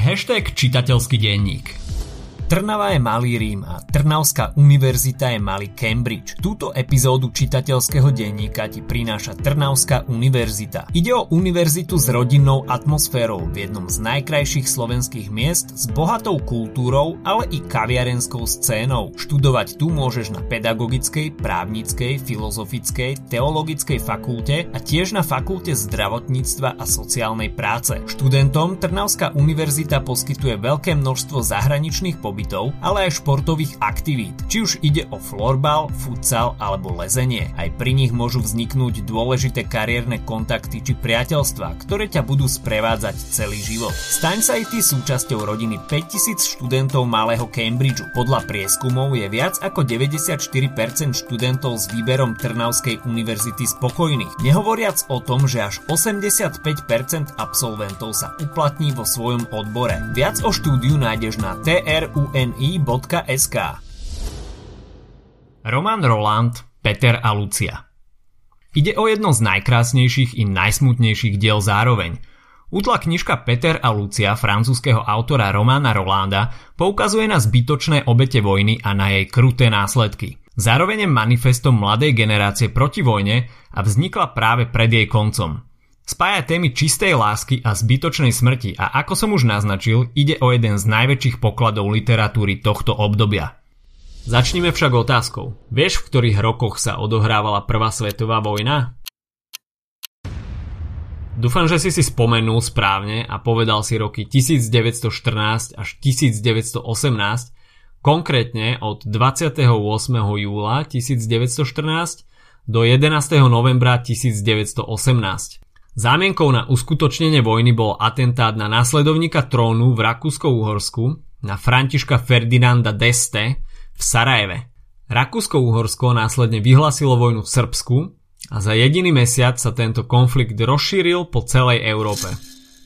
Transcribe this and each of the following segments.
Hashtag čitateľský denník. Trnava je malý Rím a Trnavská univerzita je malý Cambridge. Túto epizódu čitateľského denníka ti prináša Trnavská univerzita. Ide o univerzitu s rodinnou atmosférou v jednom z najkrajších slovenských miest s bohatou kultúrou, ale i kaviarenskou scénou. Študovať tu môžeš na pedagogickej, právnickej, filozofickej, teologickej fakulte a tiež na fakulte zdravotníctva a sociálnej práce. Študentom Trnavská univerzita poskytuje veľké množstvo zahraničných pobytov pobytov, ale aj športových aktivít, či už ide o florbal, futsal alebo lezenie. Aj pri nich môžu vzniknúť dôležité kariérne kontakty či priateľstva, ktoré ťa budú sprevádzať celý život. Staň sa aj ty súčasťou rodiny 5000 študentov malého Cambridgeu. Podľa prieskumov je viac ako 94% študentov s výberom Trnavskej univerzity spokojných. Nehovoriac o tom, že až 85% absolventov sa uplatní vo svojom odbore. Viac o štúdiu nájdeš na TRU uni.sk Roman Roland, Peter a Lucia Ide o jedno z najkrásnejších i najsmutnejších diel zároveň. Útla knižka Peter a Lucia francúzského autora Romana Rolanda poukazuje na zbytočné obete vojny a na jej kruté následky. Zároveň je manifestom mladej generácie proti vojne a vznikla práve pred jej koncom – Spája témy čistej lásky a zbytočnej smrti a ako som už naznačil, ide o jeden z najväčších pokladov literatúry tohto obdobia. Začnime však otázkou. Vieš, v ktorých rokoch sa odohrávala Prvá svetová vojna? Dúfam, že si si spomenul správne a povedal si roky 1914 až 1918, konkrétne od 28. júla 1914 do 11. novembra 1918. Zámienkou na uskutočnenie vojny bol atentát na následovníka trónu v Rakúsko-Uhorsku, na Františka Ferdinanda d'Este v Sarajeve. Rakúsko-Uhorsko následne vyhlasilo vojnu v Srbsku a za jediný mesiac sa tento konflikt rozšíril po celej Európe.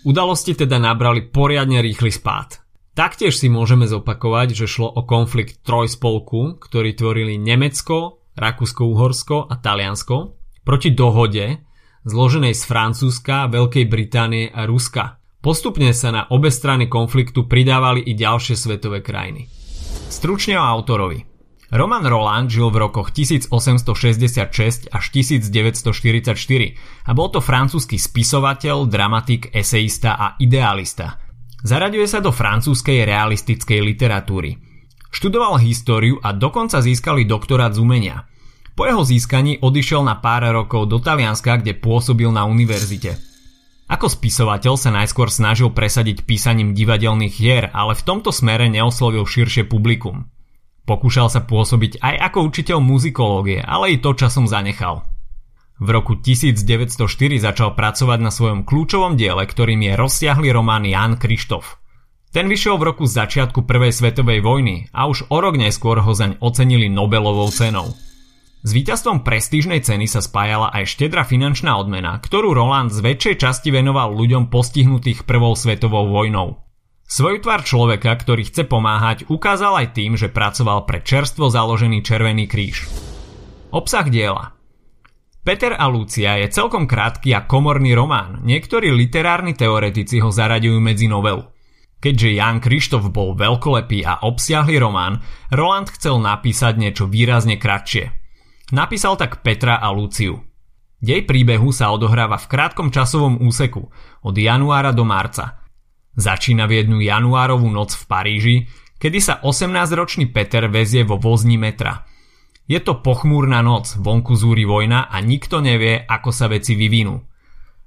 Udalosti teda nabrali poriadne rýchly spád. Taktiež si môžeme zopakovať, že šlo o konflikt trojspolku, ktorý tvorili Nemecko, Rakúsko-Uhorsko a Taliansko proti dohode, zloženej z Francúzska, Veľkej Británie a Ruska. Postupne sa na obe strany konfliktu pridávali i ďalšie svetové krajiny. Stručne o autorovi. Roman Roland žil v rokoch 1866 až 1944 a bol to francúzsky spisovateľ, dramatik, eseista a idealista. Zaraďuje sa do francúzskej realistickej literatúry. Študoval históriu a dokonca získali doktorát z umenia – po jeho získaní odišiel na pár rokov do Talianska, kde pôsobil na univerzite. Ako spisovateľ sa najskôr snažil presadiť písaním divadelných hier, ale v tomto smere neoslovil širšie publikum. Pokúšal sa pôsobiť aj ako učiteľ muzikológie, ale i to časom zanechal. V roku 1904 začal pracovať na svojom kľúčovom diele, ktorým je rozsiahly román Jan Krištof. Ten vyšiel v roku začiatku Prvej svetovej vojny a už o rok neskôr ho zaň ocenili Nobelovou cenou. S víťazstvom prestížnej ceny sa spájala aj štedra finančná odmena, ktorú Roland z väčšej časti venoval ľuďom postihnutých prvou svetovou vojnou. Svoj tvar človeka, ktorý chce pomáhať, ukázal aj tým, že pracoval pre čerstvo založený Červený kríž. Obsah diela Peter a Lucia je celkom krátky a komorný román, niektorí literárni teoretici ho zaraďujú medzi novelu. Keďže Jan Krištof bol veľkolepý a obsiahly román, Roland chcel napísať niečo výrazne kratšie – Napísal tak Petra a Luciu. Dej príbehu sa odohráva v krátkom časovom úseku od januára do marca. Začína v jednu januárovú noc v Paríži, kedy sa 18-ročný Peter vezie vo vozni metra. Je to pochmúrna noc, vonku zúri vojna a nikto nevie, ako sa veci vyvinú.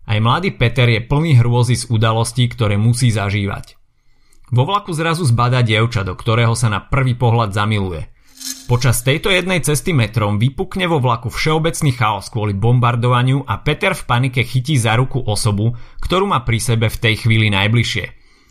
Aj mladý Peter je plný hrôzy z udalostí, ktoré musí zažívať. Vo vlaku zrazu zbada dievča, do ktorého sa na prvý pohľad zamiluje – Počas tejto jednej cesty metrom vypukne vo vlaku všeobecný chaos kvôli bombardovaniu a Peter v panike chytí za ruku osobu, ktorú má pri sebe v tej chvíli najbližšie.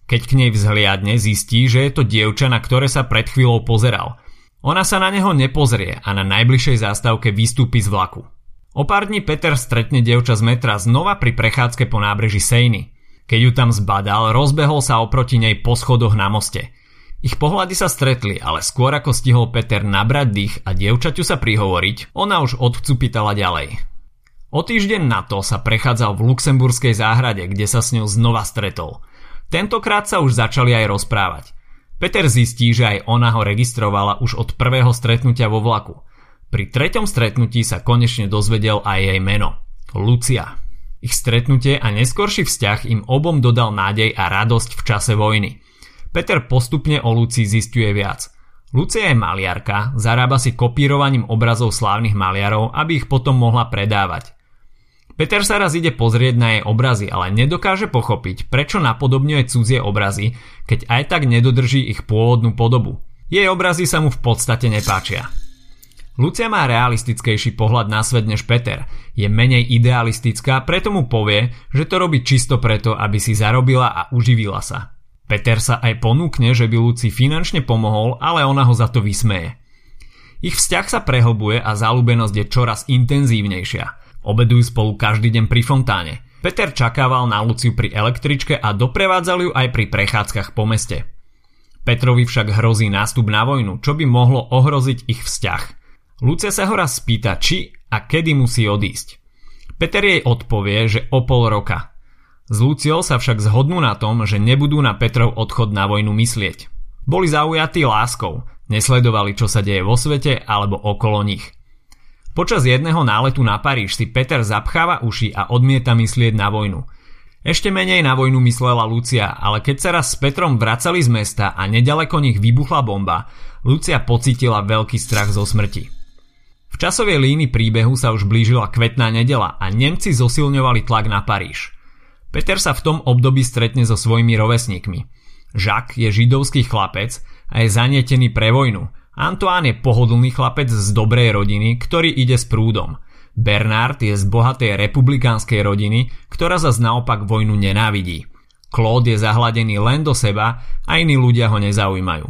Keď k nej vzhliadne, zistí, že je to dievča, na ktoré sa pred chvíľou pozeral. Ona sa na neho nepozrie a na najbližšej zástavke vystúpi z vlaku. O pár dní Peter stretne dievča z metra znova pri prechádzke po nábreží Sejny. Keď ju tam zbadal, rozbehol sa oproti nej po schodoch na moste – ich pohľady sa stretli, ale skôr ako stihol Peter nabrať dých a dievčaťu sa prihovoriť, ona už odcupitala ďalej. O týždeň na to sa prechádzal v luxemburskej záhrade, kde sa s ňou znova stretol. Tentokrát sa už začali aj rozprávať. Peter zistí, že aj ona ho registrovala už od prvého stretnutia vo vlaku. Pri treťom stretnutí sa konečne dozvedel aj jej meno. Lucia. Ich stretnutie a neskorší vzťah im obom dodal nádej a radosť v čase vojny. Peter postupne o Lucii zistuje viac. Lucia je maliarka, zarába si kopírovaním obrazov slávnych maliarov, aby ich potom mohla predávať. Peter sa raz ide pozrieť na jej obrazy, ale nedokáže pochopiť, prečo napodobňuje cudzie obrazy, keď aj tak nedodrží ich pôvodnú podobu. Jej obrazy sa mu v podstate nepáčia. Lucia má realistickejší pohľad na svet než Peter. Je menej idealistická, preto mu povie, že to robí čisto preto, aby si zarobila a uživila sa. Peter sa aj ponúkne, že by Luci finančne pomohol, ale ona ho za to vysmeje. Ich vzťah sa prehlbuje a zalúbenosť je čoraz intenzívnejšia. Obedujú spolu každý deň pri fontáne. Peter čakával na Luciu pri električke a doprevádzal ju aj pri prechádzkach po meste. Petrovi však hrozí nástup na vojnu, čo by mohlo ohroziť ich vzťah. Lucia sa ho raz spýta, či a kedy musí odísť. Peter jej odpovie, že o pol roka. S Luciou sa však zhodnú na tom, že nebudú na Petrov odchod na vojnu myslieť. Boli zaujatí láskou, nesledovali čo sa deje vo svete alebo okolo nich. Počas jedného náletu na Paríž si Peter zapcháva uši a odmieta myslieť na vojnu. Ešte menej na vojnu myslela Lucia, ale keď sa raz s Petrom vracali z mesta a nedaleko nich vybuchla bomba, Lucia pocítila veľký strach zo smrti. V časovej líni príbehu sa už blížila kvetná nedela a Nemci zosilňovali tlak na Paríž. Peter sa v tom období stretne so svojimi rovesníkmi. Jacques je židovský chlapec a je zanietený pre vojnu Antoine je pohodlný chlapec z dobrej rodiny, ktorý ide s prúdom. Bernard je z bohatej republikánskej rodiny, ktorá zas naopak vojnu nenávidí. Claude je zahladený len do seba a iní ľudia ho nezaujímajú.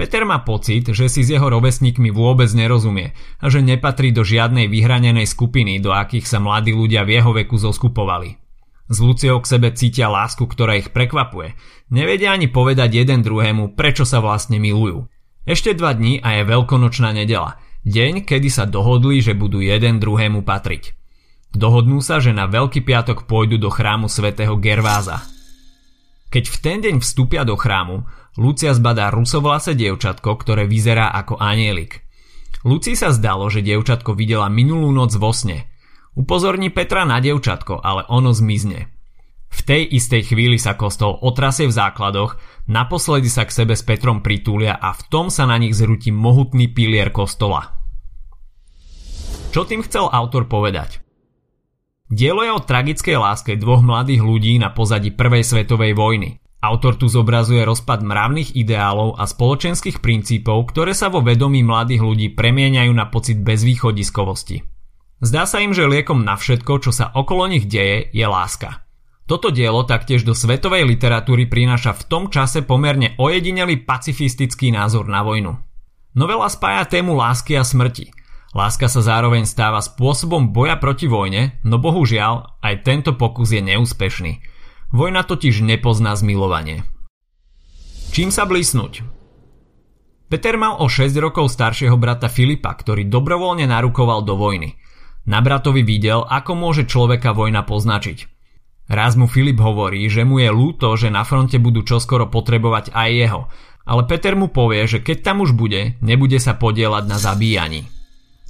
Peter má pocit, že si s jeho rovesníkmi vôbec nerozumie a že nepatrí do žiadnej vyhranenej skupiny, do akých sa mladí ľudia v jeho veku zoskupovali. S Luciou k sebe cítia lásku, ktorá ich prekvapuje. Nevedia ani povedať jeden druhému, prečo sa vlastne milujú. Ešte dva dní a je veľkonočná nedela. Deň, kedy sa dohodli, že budú jeden druhému patriť. Dohodnú sa, že na Veľký piatok pôjdu do chrámu svätého Gerváza. Keď v ten deň vstúpia do chrámu, Lucia zbadá rusovlase dievčatko, ktoré vyzerá ako anielik. Lucii sa zdalo, že dievčatko videla minulú noc vo sne. Upozorní Petra na dievčatko, ale ono zmizne. V tej istej chvíli sa kostol otrasie v základoch, naposledy sa k sebe s Petrom pritúlia a v tom sa na nich zrúti mohutný pilier kostola. Čo tým chcel autor povedať? Dielo je o tragickej láske dvoch mladých ľudí na pozadí Prvej svetovej vojny. Autor tu zobrazuje rozpad mravných ideálov a spoločenských princípov, ktoré sa vo vedomí mladých ľudí premieňajú na pocit bezvýchodiskovosti. Zdá sa im, že liekom na všetko, čo sa okolo nich deje, je láska. Toto dielo taktiež do svetovej literatúry prináša v tom čase pomerne ojedinelý pacifistický názor na vojnu. Novela spája tému lásky a smrti. Láska sa zároveň stáva spôsobom boja proti vojne, no bohužiaľ aj tento pokus je neúspešný. Vojna totiž nepozná zmilovanie. Čím sa blísnuť? Peter mal o 6 rokov staršieho brata Filipa, ktorý dobrovoľne narukoval do vojny. Na bratovi videl, ako môže človeka vojna poznačiť. Raz mu Filip hovorí, že mu je ľúto, že na fronte budú čoskoro potrebovať aj jeho, ale Peter mu povie, že keď tam už bude, nebude sa podielať na zabíjaní.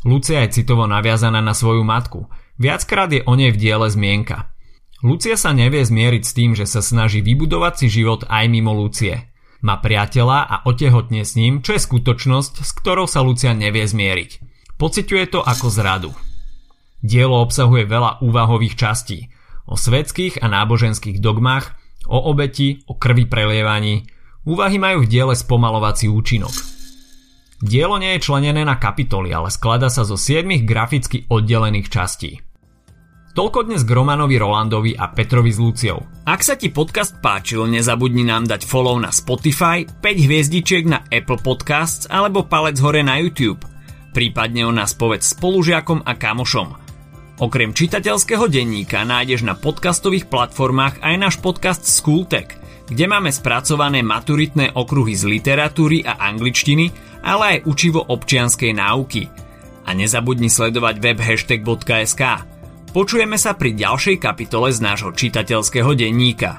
Lucia je citovo naviazaná na svoju matku. Viackrát je o nej v diele zmienka. Lucia sa nevie zmieriť s tým, že sa snaží vybudovať si život aj mimo Lucie. Má priateľa a otehotne s ním, čo je skutočnosť, s ktorou sa Lucia nevie zmieriť. Pociťuje to ako zradu. Dielo obsahuje veľa úvahových častí – o svetských a náboženských dogmách, o obeti, o krvi prelievaní. Úvahy majú v diele spomalovací účinok. Dielo nie je členené na kapitoly, ale sklada sa zo 7 graficky oddelených častí. Toľko dnes k Romanovi Rolandovi a Petrovi s Luciou. Ak sa ti podcast páčil, nezabudni nám dať follow na Spotify, 5 hviezdičiek na Apple Podcasts alebo palec hore na YouTube. Prípadne o nás povedz spolužiakom a kamošom – Okrem čitateľského denníka nájdeš na podcastových platformách aj náš podcast Schooltech, kde máme spracované maturitné okruhy z literatúry a angličtiny, ale aj učivo občianskej náuky. A nezabudni sledovať web hashtag.sk. Počujeme sa pri ďalšej kapitole z nášho čitateľského denníka.